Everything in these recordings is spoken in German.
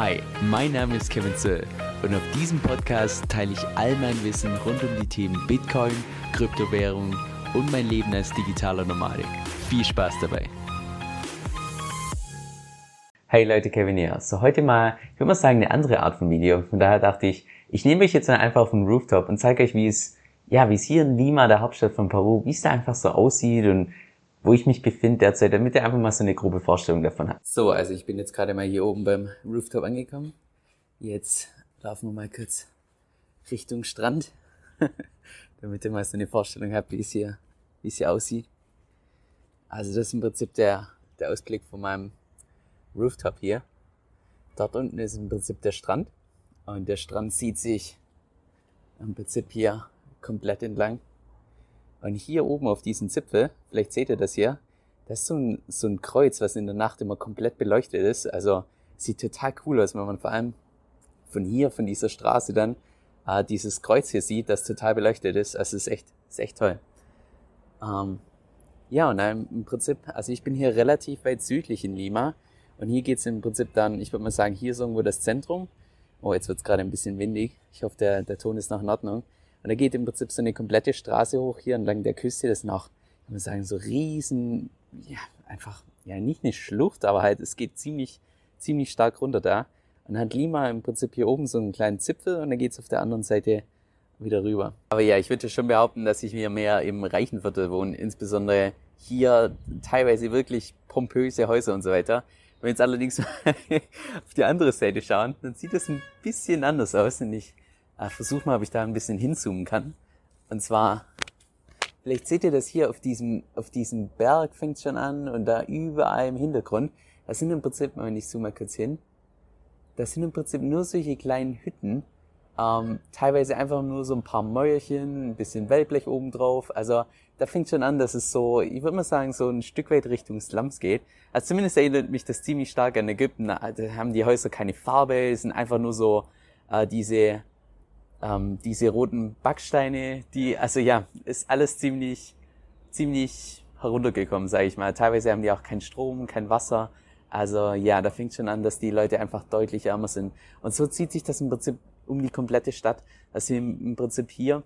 Hi, mein Name ist Kevin Zöll und auf diesem Podcast teile ich all mein Wissen rund um die Themen Bitcoin, Kryptowährung und mein Leben als digitaler Nomade. Viel Spaß dabei! Hey Leute, Kevin hier. So heute mal, ich würde mal sagen, eine andere Art von Video. Von daher dachte ich, ich nehme euch jetzt einfach auf den Rooftop und zeige euch, wie es, ja, wie es hier in Lima, der Hauptstadt von Peru, wie es da einfach so aussieht und wo ich mich befinde derzeit, damit ihr einfach mal so eine grobe Vorstellung davon habt. So, also ich bin jetzt gerade mal hier oben beim Rooftop angekommen. Jetzt laufen wir mal kurz Richtung Strand, damit ihr mal so eine Vorstellung habt, wie es hier, wie es hier aussieht. Also das ist im Prinzip der, der Ausblick von meinem Rooftop hier. Dort unten ist im Prinzip der Strand und der Strand zieht sich im Prinzip hier komplett entlang und hier oben auf diesem Zipfel, vielleicht seht ihr das hier, das ist so ein, so ein Kreuz, was in der Nacht immer komplett beleuchtet ist. Also sieht total cool aus, wenn man vor allem von hier, von dieser Straße dann äh, dieses Kreuz hier sieht, das total beleuchtet ist. Also ist echt, ist echt toll. Ähm, ja, und dann im Prinzip, also ich bin hier relativ weit südlich in Lima. Und hier geht's im Prinzip dann, ich würde mal sagen, hier ist irgendwo das Zentrum. Oh, jetzt wird's gerade ein bisschen windig. Ich hoffe, der, der Ton ist noch in Ordnung. Und da geht im Prinzip so eine komplette Straße hoch hier entlang der Küste. Das ist noch, kann man sagen, so riesen, ja, einfach, ja, nicht eine Schlucht, aber halt, es geht ziemlich, ziemlich stark runter da. Und dann hat Lima im Prinzip hier oben so einen kleinen Zipfel und dann geht's auf der anderen Seite wieder rüber. Aber ja, ich würde schon behaupten, dass ich hier mehr im reichen Viertel wohne, insbesondere hier teilweise wirklich pompöse Häuser und so weiter. Wenn wir jetzt allerdings auf die andere Seite schauen, dann sieht das ein bisschen anders aus und ich äh, versuch mal, ob ich da ein bisschen hinzoomen kann. Und zwar, vielleicht seht ihr das hier auf diesem, auf diesem Berg fängt schon an und da überall im Hintergrund. Das sind im Prinzip, wenn ich zoome mal kurz hin, das sind im Prinzip nur solche kleinen Hütten, ähm, teilweise einfach nur so ein paar Mäuerchen, ein bisschen Wellblech oben drauf. Also da fängt schon an, dass es so, ich würde mal sagen, so ein Stück weit Richtung Slums geht. Also zumindest erinnert mich das ziemlich stark an Ägypten. Da haben die Häuser keine Farbe, es sind einfach nur so äh, diese ähm, diese roten Backsteine, die, also ja, ist alles ziemlich, ziemlich heruntergekommen, sage ich mal. Teilweise haben die auch keinen Strom, kein Wasser. Also ja, da fängt schon an, dass die Leute einfach deutlich ärmer sind. Und so zieht sich das im Prinzip um die komplette Stadt. Also im Prinzip hier,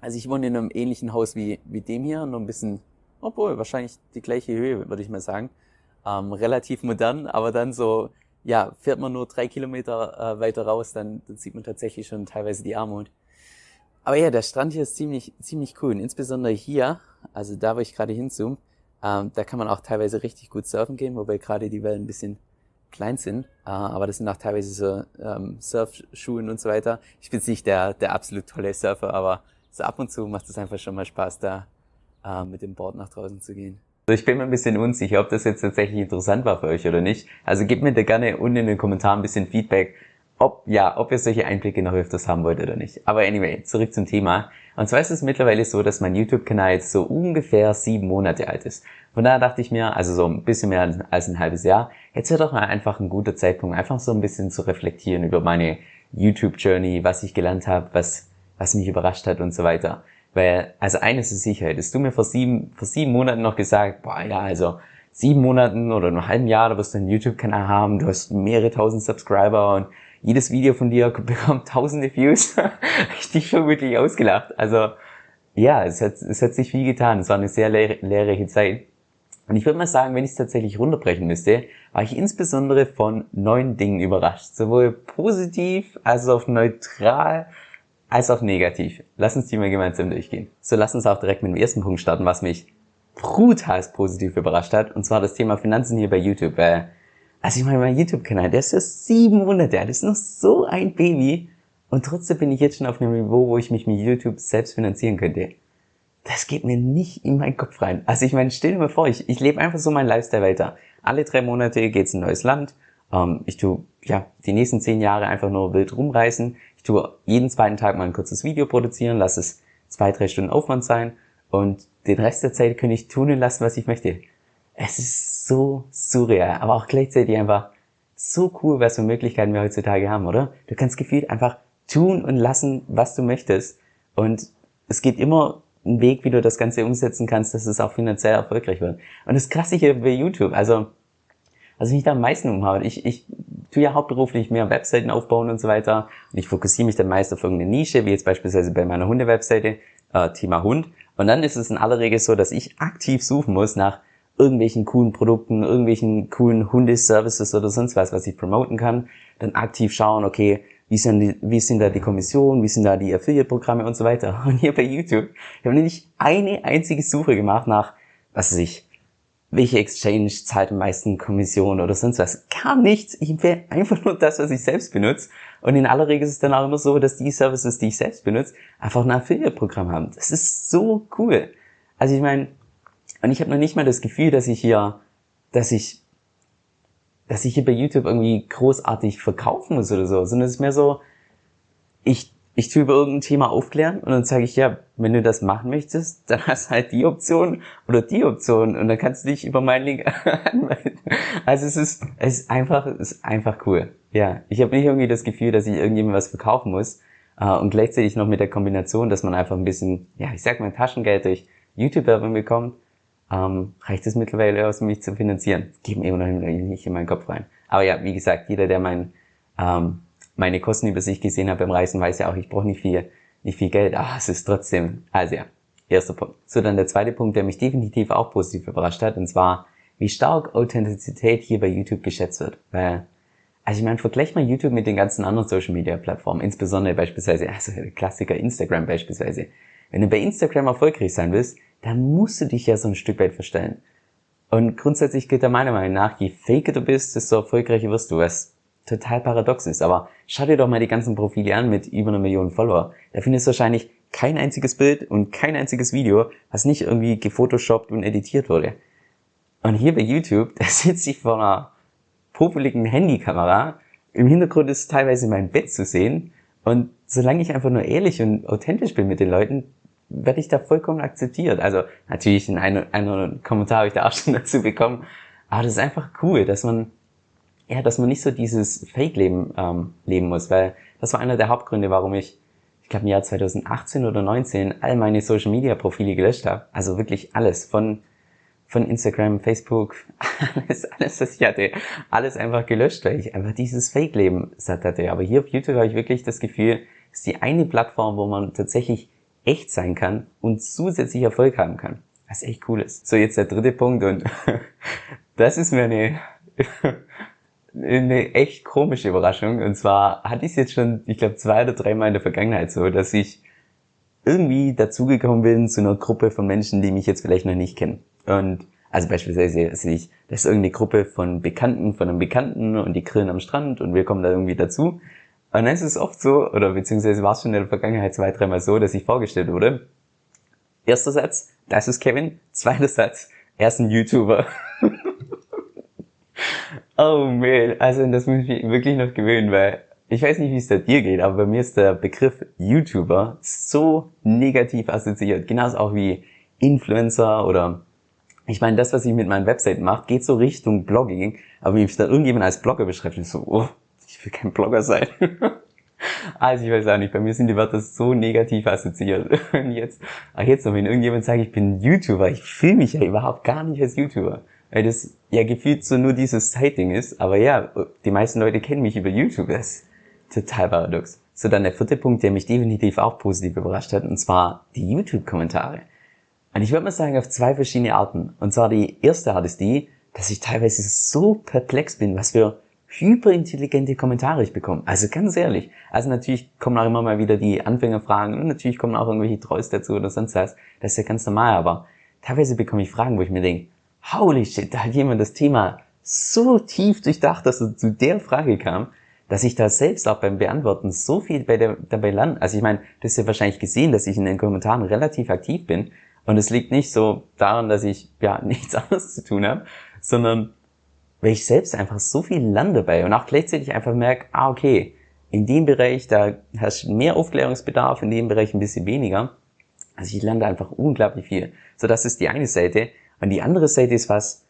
also ich wohne in einem ähnlichen Haus wie, wie dem hier, nur ein bisschen, obwohl wahrscheinlich die gleiche Höhe, würde ich mal sagen. Ähm, relativ modern, aber dann so ja, fährt man nur drei Kilometer äh, weiter raus, dann, dann sieht man tatsächlich schon teilweise die Armut. Aber ja, der Strand hier ist ziemlich, ziemlich cool. Und insbesondere hier, also da, wo ich gerade hinzoome, ähm, da kann man auch teilweise richtig gut surfen gehen, wobei gerade die Wellen ein bisschen klein sind. Äh, aber das sind auch teilweise so ähm, Surfschuhen und so weiter. Ich bin nicht der, der absolut tolle Surfer, aber so ab und zu macht es einfach schon mal Spaß, da äh, mit dem Board nach draußen zu gehen. Also ich bin mir ein bisschen unsicher, ob das jetzt tatsächlich interessant war für euch oder nicht. Also gebt mir da gerne unten in den Kommentaren ein bisschen Feedback, ob, ja, ob ihr solche Einblicke noch öfters haben wollt oder nicht. Aber anyway, zurück zum Thema. Und zwar ist es mittlerweile so, dass mein YouTube-Kanal jetzt so ungefähr sieben Monate alt ist. Von daher dachte ich mir, also so ein bisschen mehr als ein halbes Jahr, jetzt wäre doch mal einfach ein guter Zeitpunkt, einfach so ein bisschen zu reflektieren über meine YouTube-Journey, was ich gelernt habe, was, was mich überrascht hat und so weiter. Weil, also eines ist sicher, hättest du mir vor sieben, vor sieben Monaten noch gesagt, boah, ja, also sieben Monaten oder einem halben Jahr, da wirst du einen YouTube-Kanal haben, du hast mehrere tausend Subscriber und jedes Video von dir bekommt tausende Views. ich dich schon wirklich ausgelacht. Also, ja, es hat, es hat sich viel getan. Es war eine sehr lehr lehrreiche Zeit. Und ich würde mal sagen, wenn ich es tatsächlich runterbrechen müsste, war ich insbesondere von neun Dingen überrascht. Sowohl positiv als auch neutral als auch negativ. Lass uns die mal gemeinsam durchgehen. So lass uns auch direkt mit dem ersten Punkt starten, was mich brutal positiv überrascht hat, und zwar das Thema Finanzen hier bei YouTube. Äh, also ich meine, mein YouTube-Kanal, der ist ja sieben Monate alt, ist noch so ein Baby, und trotzdem bin ich jetzt schon auf einem Niveau, wo ich mich mit YouTube selbst finanzieren könnte. Das geht mir nicht in meinen Kopf rein. Also ich meine, stell dir mal vor, ich, ich lebe einfach so meinen Lifestyle weiter. Alle drei Monate geht's in ein neues Land. Ähm, ich tu ja die nächsten zehn Jahre einfach nur wild rumreißen. Tue jeden zweiten Tag mal ein kurzes Video produzieren, lass es zwei, drei Stunden Aufwand sein und den Rest der Zeit kann ich tun und lassen, was ich möchte. Es ist so surreal, aber auch gleichzeitig einfach so cool, was für Möglichkeiten wir heutzutage haben, oder? Du kannst gefühlt einfach tun und lassen, was du möchtest. Und es geht immer ein Weg, wie du das Ganze umsetzen kannst, dass es auch finanziell erfolgreich wird. Und das Krasse hier bei YouTube, also, was mich da am meisten umhaut, ich, ich tue ja hauptberuflich mehr Webseiten aufbauen und so weiter. Und ich fokussiere mich dann meist auf irgendeine Nische, wie jetzt beispielsweise bei meiner Hunde-Webseite, äh, Thema Hund. Und dann ist es in aller Regel so, dass ich aktiv suchen muss nach irgendwelchen coolen Produkten, irgendwelchen coolen Hundeservices oder sonst was, was ich promoten kann. Dann aktiv schauen, okay, wie sind, die, wie sind da die Kommissionen, wie sind da die Affiliate-Programme und so weiter. Und hier bei YouTube, ich habe nicht eine einzige Suche gemacht nach, was weiß ich, welche Exchange zahlt am meisten Kommission oder sonst was. Gar nichts. Ich will einfach nur das, was ich selbst benutze. Und in aller Regel ist es dann auch immer so, dass die Services, die ich selbst benutze, einfach ein Affiliate-Programm haben. Das ist so cool. Also ich meine, und ich habe noch nicht mal das Gefühl, dass ich hier, dass ich, dass ich hier bei YouTube irgendwie großartig verkaufen muss oder so, sondern es ist mehr so, ich ich tue über irgendein Thema aufklären und dann sage ich, ja, wenn du das machen möchtest, dann hast du halt die Option oder die Option und dann kannst du dich über meinen Link anmelden. Also es ist, es ist einfach, es ist einfach cool. Ja, ich habe nicht irgendwie das Gefühl, dass ich irgendjemand was verkaufen muss äh, und gleichzeitig noch mit der Kombination, dass man einfach ein bisschen, ja, ich sag mal, Taschengeld durch YouTube-Werbung bekommt, ähm, reicht es mittlerweile aus, mich zu finanzieren. Geben immer noch nicht in meinen Kopf rein. Aber ja, wie gesagt, jeder, der mein ähm, meine Kostenübersicht gesehen habe beim Reisen, weiß ja auch, ich brauche nicht viel, nicht viel Geld, aber es ist trotzdem, also ja, erster Punkt. So, dann der zweite Punkt, der mich definitiv auch positiv überrascht hat, und zwar, wie stark Authentizität hier bei YouTube geschätzt wird. Weil, also ich meine, vergleich mal YouTube mit den ganzen anderen Social Media Plattformen, insbesondere beispielsweise, also Klassiker Instagram beispielsweise. Wenn du bei Instagram erfolgreich sein willst, dann musst du dich ja so ein Stück weit verstellen. Und grundsätzlich gilt da meiner Meinung nach, je faker du bist, desto erfolgreicher wirst du, was total paradox ist. Aber schau dir doch mal die ganzen Profile an mit über einer Million Follower. Da findest du wahrscheinlich kein einziges Bild und kein einziges Video, was nicht irgendwie gefotoshoppt und editiert wurde. Und hier bei YouTube, da sitze ich vor einer popeligen Handykamera. Im Hintergrund ist teilweise mein Bett zu sehen. Und solange ich einfach nur ehrlich und authentisch bin mit den Leuten, werde ich da vollkommen akzeptiert. Also natürlich in einem, einem Kommentar habe ich da auch schon dazu bekommen. Aber das ist einfach cool, dass man ja, dass man nicht so dieses Fake-Leben ähm, leben muss, weil das war einer der Hauptgründe, warum ich, ich glaube im Jahr 2018 oder 19 all meine Social-Media-Profile gelöscht habe. Also wirklich alles von von Instagram, Facebook, alles, alles, was ich hatte, alles einfach gelöscht, weil ich einfach dieses Fake-Leben satt hatte. Aber hier auf YouTube habe ich wirklich das Gefühl, es ist die eine Plattform, wo man tatsächlich echt sein kann und zusätzlich Erfolg haben kann. Was echt cool ist. So, jetzt der dritte Punkt und das ist mir eine eine echt komische Überraschung. Und zwar hatte ich es jetzt schon, ich glaube, zwei oder dreimal in der Vergangenheit so, dass ich irgendwie dazugekommen bin zu einer Gruppe von Menschen, die mich jetzt vielleicht noch nicht kennen. Und also beispielsweise sehe ich, das ist irgendeine Gruppe von Bekannten, von einem Bekannten und die grillen am Strand und wir kommen da irgendwie dazu. Und dann ist es oft so, oder beziehungsweise war es schon in der Vergangenheit zwei, dreimal so, dass ich vorgestellt wurde. Erster Satz, das ist Kevin. Zweiter Satz, er ist ein YouTuber. Oh man, also das muss ich wirklich noch gewöhnen, weil ich weiß nicht, wie es da dir geht, aber bei mir ist der Begriff YouTuber so negativ assoziiert. Genauso auch wie Influencer oder ich meine, das, was ich mit meinen Webseiten mache, geht so Richtung Blogging, aber wenn mich da irgendjemand als Blogger beschreibt, ich so, oh, ich will kein Blogger sein. also ich weiß auch nicht, bei mir sind die Wörter so negativ assoziiert. Und jetzt, ach jetzt wenn irgendjemand sagt, ich bin YouTuber, ich fühle mich ja überhaupt gar nicht als YouTuber weil das ja gefühlt so nur dieses Sighting ist. Aber ja, die meisten Leute kennen mich über YouTube. Das ist total paradox. So, dann der vierte Punkt, der mich definitiv auch positiv überrascht hat, und zwar die YouTube-Kommentare. Und ich würde mal sagen, auf zwei verschiedene Arten. Und zwar die erste Art ist die, dass ich teilweise so perplex bin, was für hyperintelligente Kommentare ich bekomme. Also ganz ehrlich. Also natürlich kommen auch immer mal wieder die Anfängerfragen und natürlich kommen auch irgendwelche Trolls dazu oder sonst was. Das ist ja ganz normal, aber teilweise bekomme ich Fragen, wo ich mir denke, holy shit, da hat jemand das Thema so tief durchdacht, dass er zu der Frage kam, dass ich da selbst auch beim Beantworten so viel bei der, dabei lerne. Also ich meine, du hast ja wahrscheinlich gesehen, dass ich in den Kommentaren relativ aktiv bin. Und es liegt nicht so daran, dass ich ja nichts anderes zu tun habe, sondern weil ich selbst einfach so viel lerne dabei und auch gleichzeitig einfach merke, ah okay, in dem Bereich, da hast du mehr Aufklärungsbedarf, in dem Bereich ein bisschen weniger. Also ich da einfach unglaublich viel. So, das ist die eine Seite. Und die andere Seite ist was,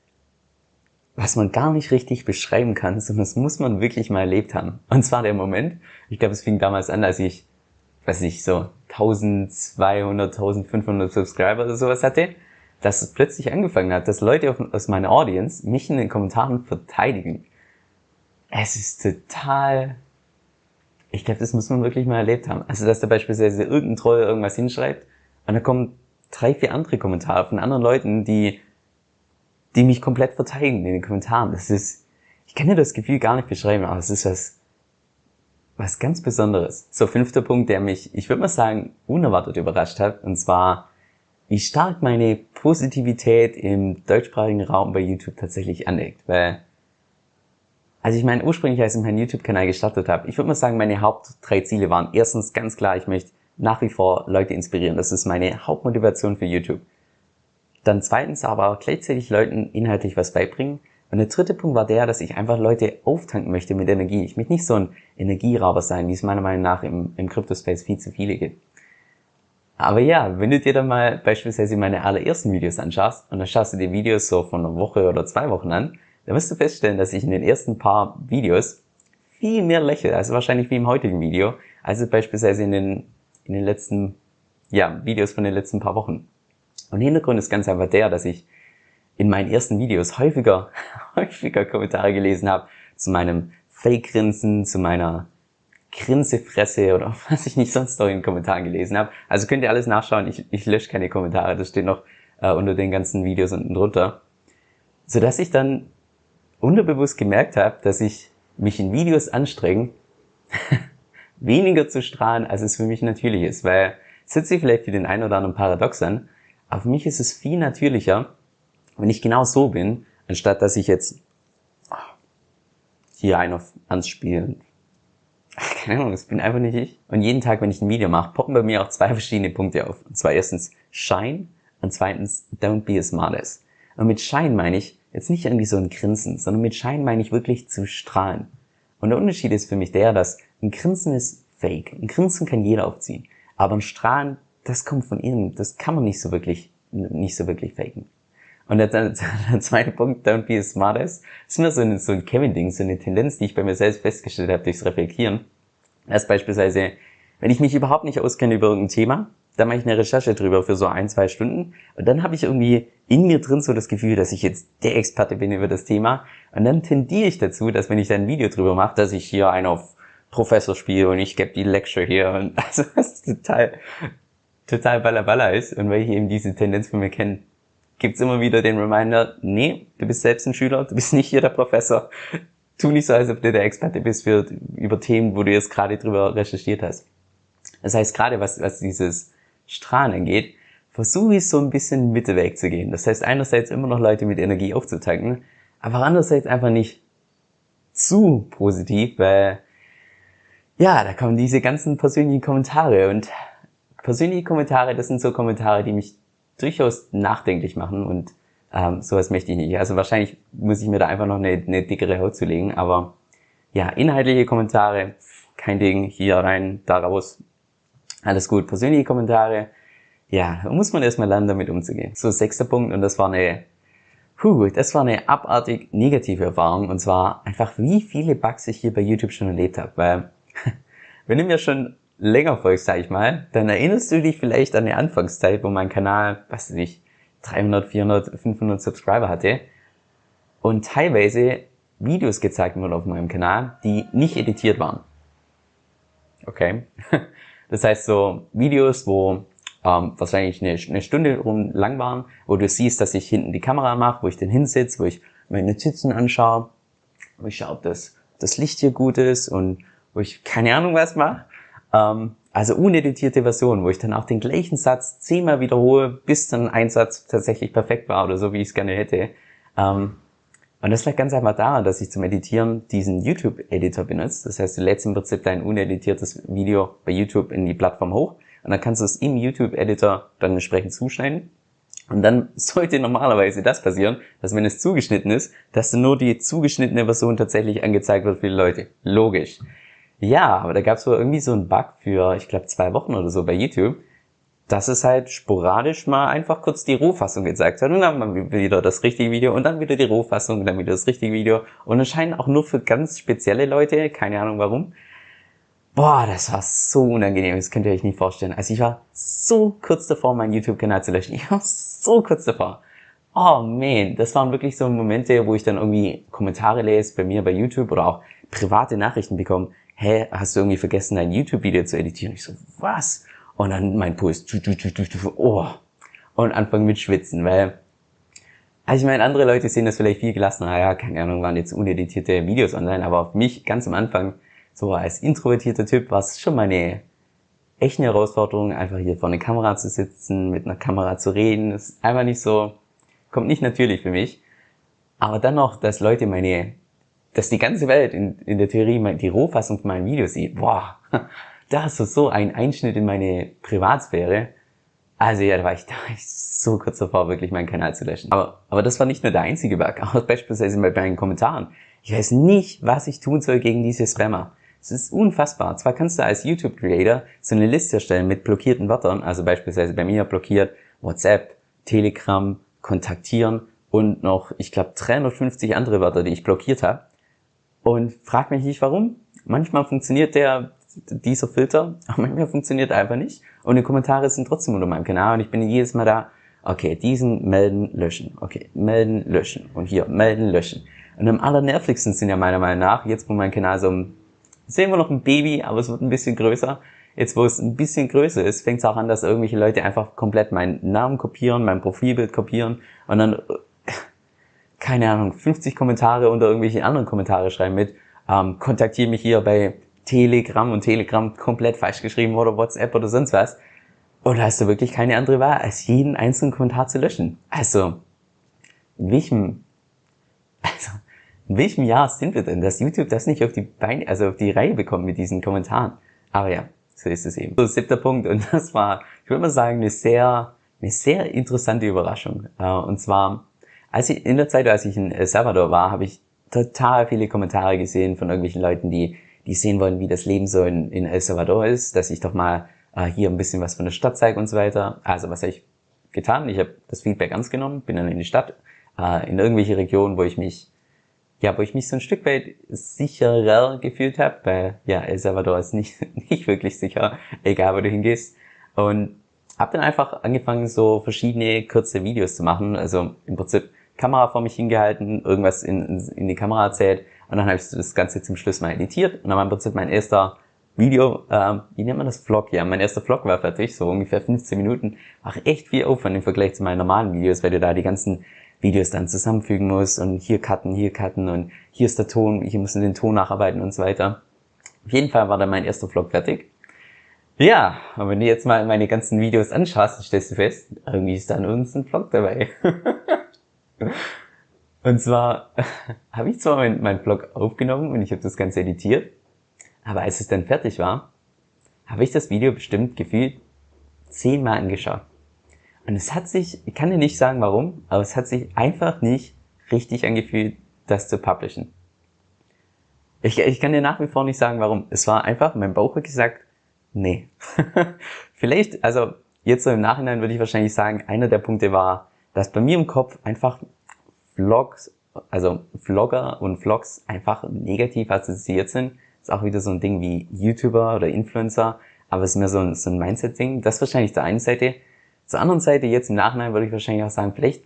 was man gar nicht richtig beschreiben kann, sondern das muss man wirklich mal erlebt haben. Und zwar der Moment, ich glaube, es fing damals an, als ich, weiß nicht, so 1200, 1500 Subscriber oder sowas hatte, dass es plötzlich angefangen hat, dass Leute aus meiner Audience mich in den Kommentaren verteidigen. es ist total, ich glaube, das muss man wirklich mal erlebt haben. Also, dass da beispielsweise irgendein Troll irgendwas hinschreibt und dann kommen drei, vier andere Kommentare von anderen Leuten, die, die mich komplett verteidigen in den Kommentaren. Das ist, ich kann dir das Gefühl gar nicht beschreiben, aber es ist was, was ganz Besonderes. So, fünfter Punkt, der mich, ich würde mal sagen, unerwartet überrascht hat, und zwar, wie stark meine Positivität im deutschsprachigen Raum bei YouTube tatsächlich aneckt. Weil, also ich meine, ursprünglich, als ich meinen YouTube-Kanal gestartet habe, ich würde mal sagen, meine Haupt drei Ziele waren erstens ganz klar, ich möchte nach wie vor Leute inspirieren. Das ist meine Hauptmotivation für YouTube. Dann zweitens aber auch gleichzeitig Leuten inhaltlich was beibringen. Und der dritte Punkt war der, dass ich einfach Leute auftanken möchte mit Energie. Ich möchte nicht so ein Energierauber sein, wie es meiner Meinung nach im, im Crypto-Space viel zu viele gibt. Aber ja, wenn du dir dann mal beispielsweise meine allerersten Videos anschaust und dann schaust du dir Videos so von einer Woche oder zwei Wochen an, dann wirst du feststellen, dass ich in den ersten paar Videos viel mehr lächle, also wahrscheinlich wie im heutigen Video, als beispielsweise in den in den letzten, ja, Videos von den letzten paar Wochen. Und Hintergrund ist ganz einfach der, dass ich in meinen ersten Videos häufiger, häufiger Kommentare gelesen habe zu meinem Fake-Grinsen, zu meiner Grinsefresse oder was ich nicht sonst noch in den Kommentaren gelesen habe. Also könnt ihr alles nachschauen. Ich, ich lösche keine Kommentare. Das steht noch äh, unter den ganzen Videos unten drunter. Sodass ich dann unterbewusst gemerkt habe, dass ich mich in Videos anstrenge, weniger zu strahlen, als es für mich natürlich ist. Weil es hört sich vielleicht für den einen oder anderen paradox an, aber für mich ist es viel natürlicher, wenn ich genau so bin, anstatt dass ich jetzt hier einen auf anspielen. Keine Ahnung, das bin einfach nicht ich. Und jeden Tag, wenn ich ein Video mache, poppen bei mir auch zwei verschiedene Punkte auf. Und zwar erstens Shine und zweitens Don't be a smartass. Und mit Shine meine ich jetzt nicht irgendwie so ein Grinsen, sondern mit Shine meine ich wirklich zu strahlen. Und der Unterschied ist für mich der, dass ein Grinsen ist fake. Ein Grinsen kann jeder aufziehen. Aber ein Strahlen, das kommt von innen. Das kann man nicht so wirklich, nicht so wirklich faken. Und der, der, zweite Punkt, don't be a smartass, ist mir so ein, so ein Kevin-Ding, so eine Tendenz, die ich bei mir selbst festgestellt habe durchs Reflektieren. Das ist beispielsweise, wenn ich mich überhaupt nicht auskenne über irgendein Thema, dann mache ich eine Recherche drüber für so ein, zwei Stunden und dann habe ich irgendwie in mir drin so das Gefühl, dass ich jetzt der Experte bin über das Thema und dann tendiere ich dazu, dass wenn ich da ein Video drüber mache, dass ich hier einen auf Professor spiele und ich gebe die Lecture hier und also was total, total balla ist und weil ich eben diese Tendenz von mir kenne, gibt's immer wieder den Reminder, nee, du bist selbst ein Schüler, du bist nicht hier der Professor. Tu nicht so, als ob du der Experte bist für, über Themen, wo du jetzt gerade drüber recherchiert hast. Das heißt, gerade was, was dieses Strahlen angeht, versuche ich so ein bisschen Mittelweg zu gehen. Das heißt, einerseits immer noch Leute mit Energie aufzutanken, aber andererseits einfach nicht zu positiv, weil ja, da kommen diese ganzen persönlichen Kommentare und persönliche Kommentare, das sind so Kommentare, die mich durchaus nachdenklich machen und ähm, sowas möchte ich nicht. Also wahrscheinlich muss ich mir da einfach noch eine, eine dickere Haut zulegen, aber ja, inhaltliche Kommentare, kein Ding, hier rein, da raus, alles gut. Persönliche Kommentare, ja, muss man erstmal lernen, damit umzugehen. So, sechster Punkt, und das war eine, puh, das war eine abartig negative Erfahrung, und zwar einfach, wie viele Bugs ich hier bei YouTube schon erlebt habe, weil wenn du mir schon länger folgst, sag ich mal, dann erinnerst du dich vielleicht an die Anfangszeit, wo mein Kanal, was weiß ich, 300, 400, 500 Subscriber hatte und teilweise Videos gezeigt wurden auf meinem Kanal, die nicht editiert waren. Okay. Das heißt so Videos, wo ähm, wahrscheinlich eine, eine Stunde rum lang waren, wo du siehst, dass ich hinten die Kamera mache, wo ich den hinsitze, wo ich meine Notizen anschaue, wo ich schaue, ob das, das Licht hier gut ist und wo ich keine Ahnung was mache. Ähm, also uneditierte Version, wo ich dann auch den gleichen Satz zehnmal wiederhole, bis dann ein Satz tatsächlich perfekt war oder so, wie ich es gerne hätte. Ähm, und das lag ganz einfach daran, dass ich zum Editieren diesen YouTube-Editor benutze. Das heißt, du lädst im Prinzip dein uneditiertes Video bei YouTube in die Plattform hoch und dann kannst du es im YouTube-Editor dann entsprechend zuschneiden. Und dann sollte normalerweise das passieren, dass wenn es zugeschnitten ist, dass nur die zugeschnittene Version tatsächlich angezeigt wird für die Leute. Logisch. Ja, aber da gab es wohl irgendwie so einen Bug für, ich glaube, zwei Wochen oder so bei YouTube, dass es halt sporadisch mal einfach kurz die Rohfassung gezeigt hat und dann mal wieder das richtige Video und dann wieder die Rohfassung und dann wieder das richtige Video und es scheint auch nur für ganz spezielle Leute, keine Ahnung warum. Boah, das war so unangenehm, das könnt ihr euch nicht vorstellen. Also ich war so kurz davor, meinen YouTube-Kanal zu löschen. Ich war so kurz davor. oh man, das waren wirklich so Momente, wo ich dann irgendwie Kommentare lese bei mir bei YouTube oder auch private Nachrichten bekomme. Hä, hast du irgendwie vergessen, dein YouTube-Video zu editieren? Ich so, was? Und dann mein Puls, oh, und anfangen mit Schwitzen, weil, also ich meine, andere Leute sehen das vielleicht viel gelassener, ja, keine Ahnung, waren jetzt uneditierte Videos online, aber auf mich ganz am Anfang, so als introvertierter Typ, war es schon meine echt eine Herausforderung, einfach hier vor einer Kamera zu sitzen, mit einer Kamera zu reden, ist einfach nicht so, kommt nicht natürlich für mich. Aber dann noch, dass Leute meine, dass die ganze Welt in, in der Theorie die Rohfassung von meinem Video sieht, boah, da ist so ein Einschnitt in meine Privatsphäre. Also ja, da war ich, da war ich so kurz davor, wirklich meinen Kanal zu löschen. Aber, aber das war nicht nur der einzige Bug, auch beispielsweise bei meinen Kommentaren. Ich weiß nicht, was ich tun soll gegen diese Spammer. Es ist unfassbar. Zwar kannst du als YouTube-Creator so eine Liste erstellen mit blockierten Wörtern, also beispielsweise bei mir blockiert WhatsApp, Telegram, kontaktieren und noch, ich glaube, 350 andere Wörter, die ich blockiert habe. Und frag mich nicht warum. Manchmal funktioniert der dieser Filter, aber manchmal funktioniert er einfach nicht. Und die Kommentare sind trotzdem unter meinem Kanal und ich bin jedes Mal da, okay, diesen melden, löschen, okay, melden, löschen und hier melden, löschen. Und am allernervigsten sind ja meiner Meinung nach, jetzt wo mein Kanal so, sehen wir noch ein Baby, aber es wird ein bisschen größer. Jetzt wo es ein bisschen größer ist, fängt es auch an, dass irgendwelche Leute einfach komplett meinen Namen kopieren, mein Profilbild kopieren und dann, keine Ahnung, 50 Kommentare unter irgendwelche anderen Kommentare schreiben mit, ähm, kontaktiere mich hier bei Telegram und Telegram komplett falsch geschrieben oder WhatsApp oder sonst was. Oder hast du wirklich keine andere Wahl, als jeden einzelnen Kommentar zu löschen? Also, in welchem, also, in welchem Jahr sind wir denn, dass YouTube das nicht auf die Beine, also auf die Reihe bekommt mit diesen Kommentaren? Aber ja, so ist es eben. So, siebter Punkt. Und das war, ich würde mal sagen, eine sehr, eine sehr interessante Überraschung. Äh, und zwar, als ich, in der Zeit, als ich in El Salvador war, habe ich total viele Kommentare gesehen von irgendwelchen Leuten, die die sehen wollen, wie das Leben so in, in El Salvador ist, dass ich doch mal äh, hier ein bisschen was von der Stadt zeige und so weiter. Also was habe ich getan? Ich habe das Feedback ernst genommen, bin dann in die Stadt, äh, in irgendwelche Regionen, wo ich mich ja, wo ich mich so ein Stück weit sicherer gefühlt habe, weil ja, El Salvador ist nicht, nicht wirklich sicher, egal wo du hingehst. Und habe dann einfach angefangen, so verschiedene kurze Videos zu machen. Also im Prinzip Kamera vor mich hingehalten, irgendwas in, in, die Kamera erzählt und dann habe ich das Ganze zum Schluss mal editiert und dann war im Prinzip mein erster Video, ähm, wie nennt man das Vlog? Ja, mein erster Vlog war fertig, so ungefähr 15 Minuten. War echt viel Aufwand im Vergleich zu meinen normalen Videos, weil du da die ganzen Videos dann zusammenfügen musst und hier cutten, hier cutten und hier ist der Ton, hier müssen den Ton nacharbeiten und so weiter. Auf jeden Fall war dann mein erster Vlog fertig. Ja, und wenn du jetzt mal meine ganzen Videos anschaust, stellst du fest, irgendwie ist da nirgends ein Vlog dabei. Und zwar habe ich zwar meinen mein Blog aufgenommen und ich habe das Ganze editiert, aber als es dann fertig war, habe ich das Video bestimmt gefühlt zehnmal angeschaut. Und es hat sich, ich kann dir nicht sagen warum, aber es hat sich einfach nicht richtig angefühlt, das zu publishen. Ich, ich kann dir nach wie vor nicht sagen warum. Es war einfach, mein Bauch hat gesagt, nee. Vielleicht, also jetzt so im Nachhinein würde ich wahrscheinlich sagen, einer der Punkte war, dass bei mir im Kopf einfach Vlogs, also Vlogger und Vlogs einfach negativ assoziiert sind. Ist auch wieder so ein Ding wie YouTuber oder Influencer, aber es ist mehr so ein, so ein Mindset-Ding. Das wahrscheinlich der einen Seite. Zur anderen Seite, jetzt im Nachhinein würde ich wahrscheinlich auch sagen, vielleicht,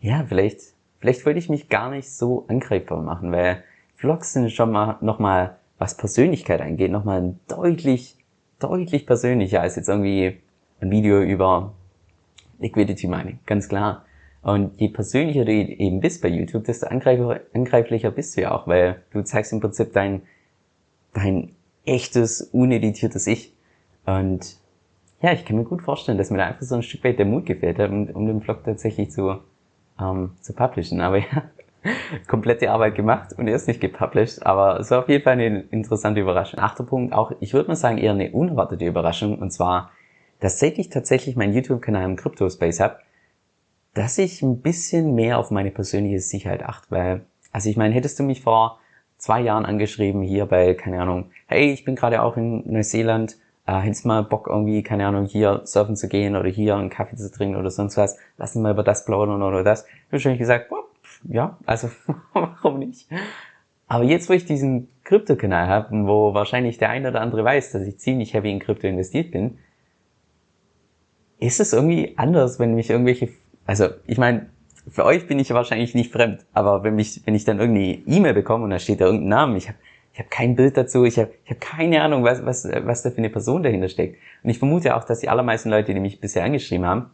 ja, vielleicht, vielleicht wollte ich mich gar nicht so angreifbar machen, weil Vlogs sind schon mal, nochmal, was Persönlichkeit angeht, nochmal deutlich, deutlich persönlicher als jetzt irgendwie ein Video über Liquidity Mining, ganz klar. Und je persönlicher du eben bist bei YouTube, desto angreiflicher bist du ja auch, weil du zeigst im Prinzip dein, dein echtes, uneditiertes Ich. Und ja, ich kann mir gut vorstellen, dass mir da einfach so ein Stück weit der Mut gefehlt hat, um, um den Vlog tatsächlich zu, ähm, zu publishen. Aber ja, komplette Arbeit gemacht und erst nicht gepublished, aber es war auf jeden Fall eine interessante Überraschung. Achter Punkt, auch, ich würde mal sagen, eher eine unerwartete Überraschung, und zwar, dass seit ich tatsächlich meinen YouTube-Kanal im Crypto-Space habe, dass ich ein bisschen mehr auf meine persönliche Sicherheit achte, weil, also ich meine, hättest du mich vor zwei Jahren angeschrieben hier bei, keine Ahnung, hey, ich bin gerade auch in Neuseeland, äh, hättest mal Bock irgendwie, keine Ahnung, hier surfen zu gehen oder hier einen Kaffee zu trinken oder sonst was, lass uns mal über das plaudern oder das. Ich habe schon gesagt, boah, ja, also warum nicht? Aber jetzt, wo ich diesen Krypto-Kanal habe, wo wahrscheinlich der eine oder andere weiß, dass ich ziemlich heavy in Krypto investiert bin, ist es irgendwie anders, wenn mich irgendwelche Also, ich meine, für euch bin ich wahrscheinlich nicht fremd, aber wenn, mich, wenn ich dann irgendwie E-Mail bekomme und da steht da irgendein Name, ich habe ich hab kein Bild dazu, ich habe ich hab keine Ahnung, was, was, was da für eine Person dahinter steckt. Und ich vermute auch, dass die allermeisten Leute, die mich bisher angeschrieben haben,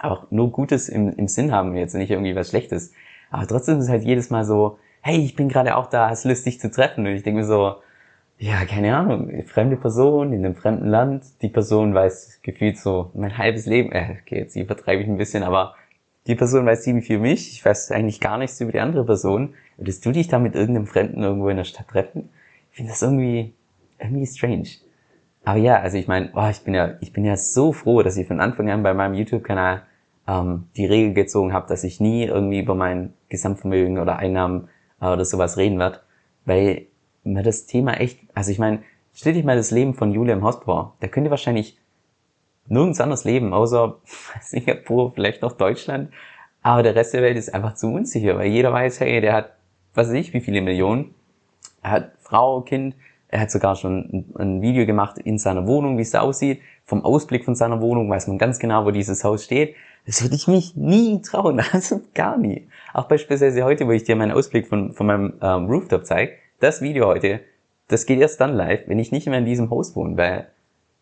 auch nur Gutes im, im Sinn haben, jetzt nicht irgendwie was Schlechtes. Aber trotzdem ist es halt jedes Mal so, hey, ich bin gerade auch da, hast Lust, dich zu treffen. Und ich denke mir so, ja, keine Ahnung, fremde Person in einem fremden Land, die Person weiß gefühlt so mein halbes Leben, äh, okay, jetzt übertreibe ich ein bisschen, aber die Person weiß ziemlich viel mich, ich weiß eigentlich gar nichts über die andere Person. Würdest du dich da mit irgendeinem Fremden irgendwo in der Stadt treffen? Ich finde das irgendwie, irgendwie strange. Aber ja, also ich meine, oh, ich bin ja, ich bin ja so froh, dass ich von Anfang an bei meinem YouTube-Kanal ähm, die Regel gezogen habe, dass ich nie irgendwie über mein Gesamtvermögen oder Einnahmen äh, oder sowas reden werde, weil mir das Thema echt, also ich meine, stell dich mal das Leben von Julian Hospo, der könnte wahrscheinlich nirgends anders leben, außer Singapur, vielleicht noch Deutschland. Aber der Rest der Welt ist einfach zu unsicher, weil jeder weiß, hey, der hat, was weiß ich, wie viele Millionen. Er hat Frau, Kind, er hat sogar schon ein, ein Video gemacht in seiner Wohnung, wie es da aussieht. Vom Ausblick von seiner Wohnung weiß man ganz genau, wo dieses Haus steht. Das würde ich mich nie trauen, also gar nie. Auch beispielsweise heute, wo ich dir meinen Ausblick von, von meinem ähm, Rooftop zeige, das Video heute, das geht erst dann live, wenn ich nicht mehr in diesem Haus wohne, weil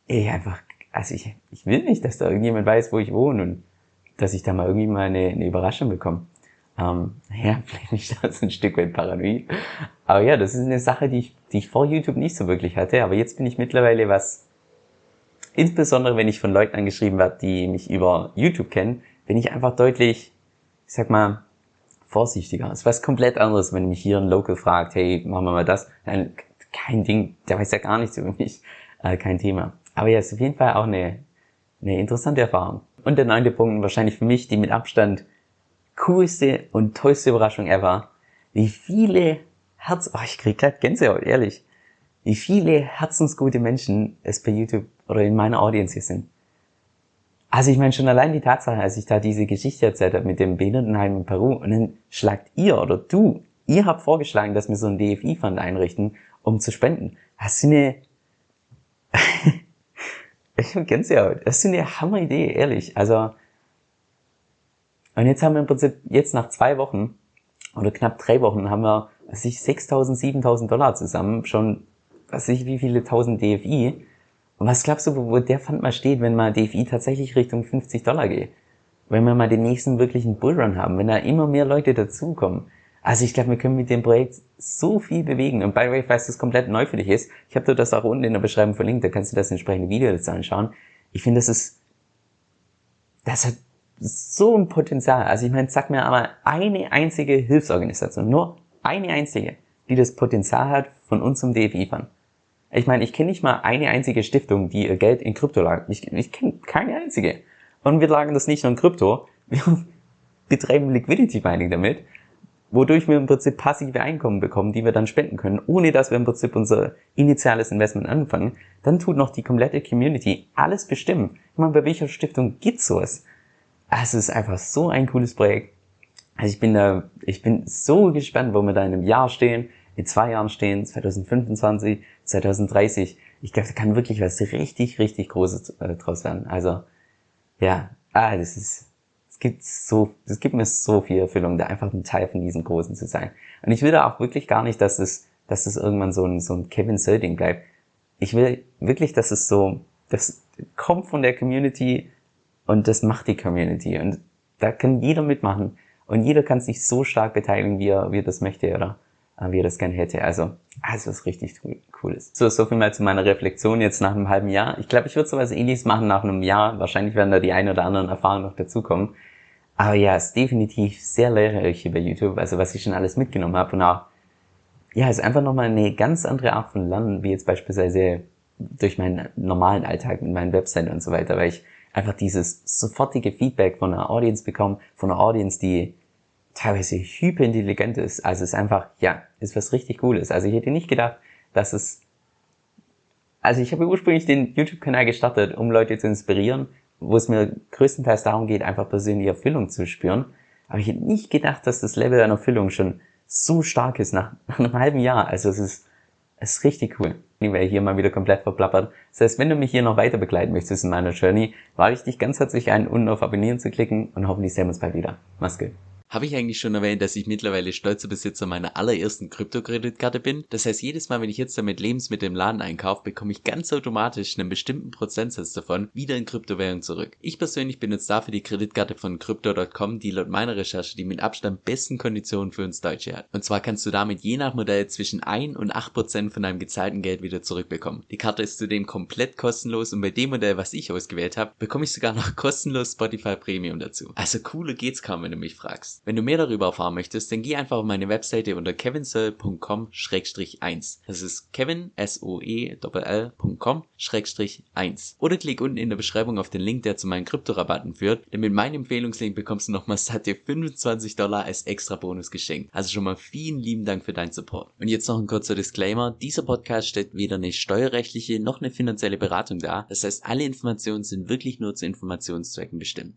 ich einfach also ich, ich will nicht, dass da irgendjemand weiß, wo ich wohne und dass ich da mal irgendwie mal eine, eine Überraschung bekomme. Ähm, ja, vielleicht nicht das ein Stück weit paranoid. Aber ja, das ist eine Sache, die ich, die ich vor YouTube nicht so wirklich hatte. Aber jetzt bin ich mittlerweile was, insbesondere wenn ich von Leuten angeschrieben werde, die mich über YouTube kennen, bin ich einfach deutlich, ich sag mal, vorsichtiger. Das ist was komplett anderes, wenn mich hier ein Local fragt, hey, machen wir mal das. Nein, kein Ding, der weiß ja gar nichts über mich. Äh, kein Thema. Aber ja, ist auf jeden Fall auch eine, eine interessante Erfahrung. Und der neunte Punkt, wahrscheinlich für mich die mit Abstand coolste und tollste Überraschung ever. Wie viele Herz, oh, ich krieg grad Gänsehaut, ehrlich. Wie viele herzensgute Menschen es bei YouTube oder in meiner Audience hier sind. Also ich meine schon allein die Tatsache, als ich da diese Geschichte erzählt habe mit dem Behindertenheim in Peru und dann schlagt ihr oder du, ihr habt vorgeschlagen, dass wir so ein DFI-Fund einrichten, um zu spenden. Das ist eine, ich habe Gänsehaut. Das ist eine Hammeridee, ehrlich. Also, und jetzt haben wir im Prinzip, jetzt nach zwei Wochen oder knapp drei Wochen haben wir, was ich, 6.000, 7.000 Dollar zusammen, schon, was ich, wie viele tausend DFI. Und was glaubst du, wo, der Fund mal steht, wenn mal DFI tatsächlich Richtung 50 Dollar geht? Wenn wir mal den nächsten wirklichen Bullrun haben, wenn da immer mehr Leute dazukommen. Also ich glaube, wir können mit dem Projekt so viel bewegen. Und by the way, falls das komplett neu für dich ist, ich habe dir das auch unten in der Beschreibung verlinkt, da kannst du das entsprechende Video dazu anschauen. Ich finde, das ist, das hat so ein Potenzial. Also ich meine, sag mir aber eine einzige Hilfsorganisation, nur eine einzige, die das Potenzial hat, von uns zum DFI fahren. Ich meine, ich kenne nicht mal eine einzige Stiftung, die ihr Geld in Krypto lagert. Ich, ich kenne keine einzige. Und wir lagern das nicht nur in Krypto, wir betreiben Liquidity Mining damit wodurch wir im Prinzip passive Einkommen bekommen, die wir dann spenden können, ohne dass wir im Prinzip unser initiales Investment anfangen, dann tut noch die komplette Community alles bestimmen. Ich meine, bei welcher Stiftung gibt's sowas? Also es ist einfach so ein cooles Projekt. Also ich bin da, ich bin so gespannt, wo wir da in einem Jahr stehen, in zwei Jahren stehen, 2025, 2030. Ich glaube, da kann wirklich was richtig, richtig Großes äh, draus werden. Also, ja, ah, das ist, es gibt so, es gibt mir so viel Erfüllung, da einfach ein Teil von diesen Großen zu sein. Und ich will da auch wirklich gar nicht, dass es, dass es irgendwann so ein, so ein Kevin Sölding bleibt. Ich will wirklich, dass es so, das kommt von der Community und das macht die Community. Und da kann jeder mitmachen. Und jeder kann sich so stark beteiligen, wie er, wie er das möchte oder wie er das gerne hätte. Also, also was richtig cool ist. So, so viel mal zu meiner Reflexion jetzt nach einem halben Jahr. Ich glaube, ich würde sowas ähnliches machen nach einem Jahr. Wahrscheinlich werden da die ein oder anderen Erfahrungen noch dazukommen. Aber ja, es ist definitiv sehr lehrreich hier bei YouTube, also was ich schon alles mitgenommen habe und auch, ja, es ist einfach nochmal eine ganz andere Art von Lernen, wie jetzt beispielsweise durch meinen normalen Alltag mit meinen Webseiten und so weiter, weil ich einfach dieses sofortige Feedback von einer Audience bekomme, von einer Audience, die teilweise hyperintelligent ist. Also es ist einfach, ja, ist was richtig Cooles. Also ich hätte nicht gedacht, dass es, also ich habe ursprünglich den YouTube-Kanal gestartet, um Leute zu inspirieren wo es mir größtenteils darum geht, einfach persönliche Erfüllung zu spüren. Aber ich hätte nicht gedacht, dass das Level an Erfüllung schon so stark ist nach, einem halben Jahr. Also es ist, es ist richtig cool. Ich wäre hier mal wieder komplett verplappert. Das heißt, wenn du mich hier noch weiter begleiten möchtest in meiner Journey, lade ich dich ganz herzlich ein, unten auf Abonnieren zu klicken und hoffentlich sehen wir uns bald wieder. Mach's gut. Habe ich eigentlich schon erwähnt, dass ich mittlerweile stolzer Besitzer meiner allerersten Kryptokreditkarte bin? Das heißt, jedes Mal, wenn ich jetzt damit Lebensmittel im Laden einkaufe, bekomme ich ganz automatisch einen bestimmten Prozentsatz davon wieder in Kryptowährung zurück. Ich persönlich benutze dafür die Kreditkarte von Crypto.com, die laut meiner Recherche die mit Abstand besten Konditionen für uns Deutsche hat. Und zwar kannst du damit je nach Modell zwischen 1 und 8 Prozent von deinem gezahlten Geld wieder zurückbekommen. Die Karte ist zudem komplett kostenlos und bei dem Modell, was ich ausgewählt habe, bekomme ich sogar noch kostenlos Spotify Premium dazu. Also cooler geht's kaum, wenn du mich fragst. Wenn du mehr darüber erfahren möchtest, dann geh einfach auf meine Webseite unter kevinsoe.com-1. Das ist kevin, S-O-E-L.com-1. Oder klick unten in der Beschreibung auf den Link, der zu meinen Kryptorabatten führt, denn mit meinem Empfehlungslink bekommst du nochmal satte 25 Dollar als extra Bonus geschenkt. Also schon mal vielen lieben Dank für deinen Support. Und jetzt noch ein kurzer Disclaimer. Dieser Podcast stellt weder eine steuerrechtliche noch eine finanzielle Beratung dar. Das heißt, alle Informationen sind wirklich nur zu Informationszwecken bestimmt.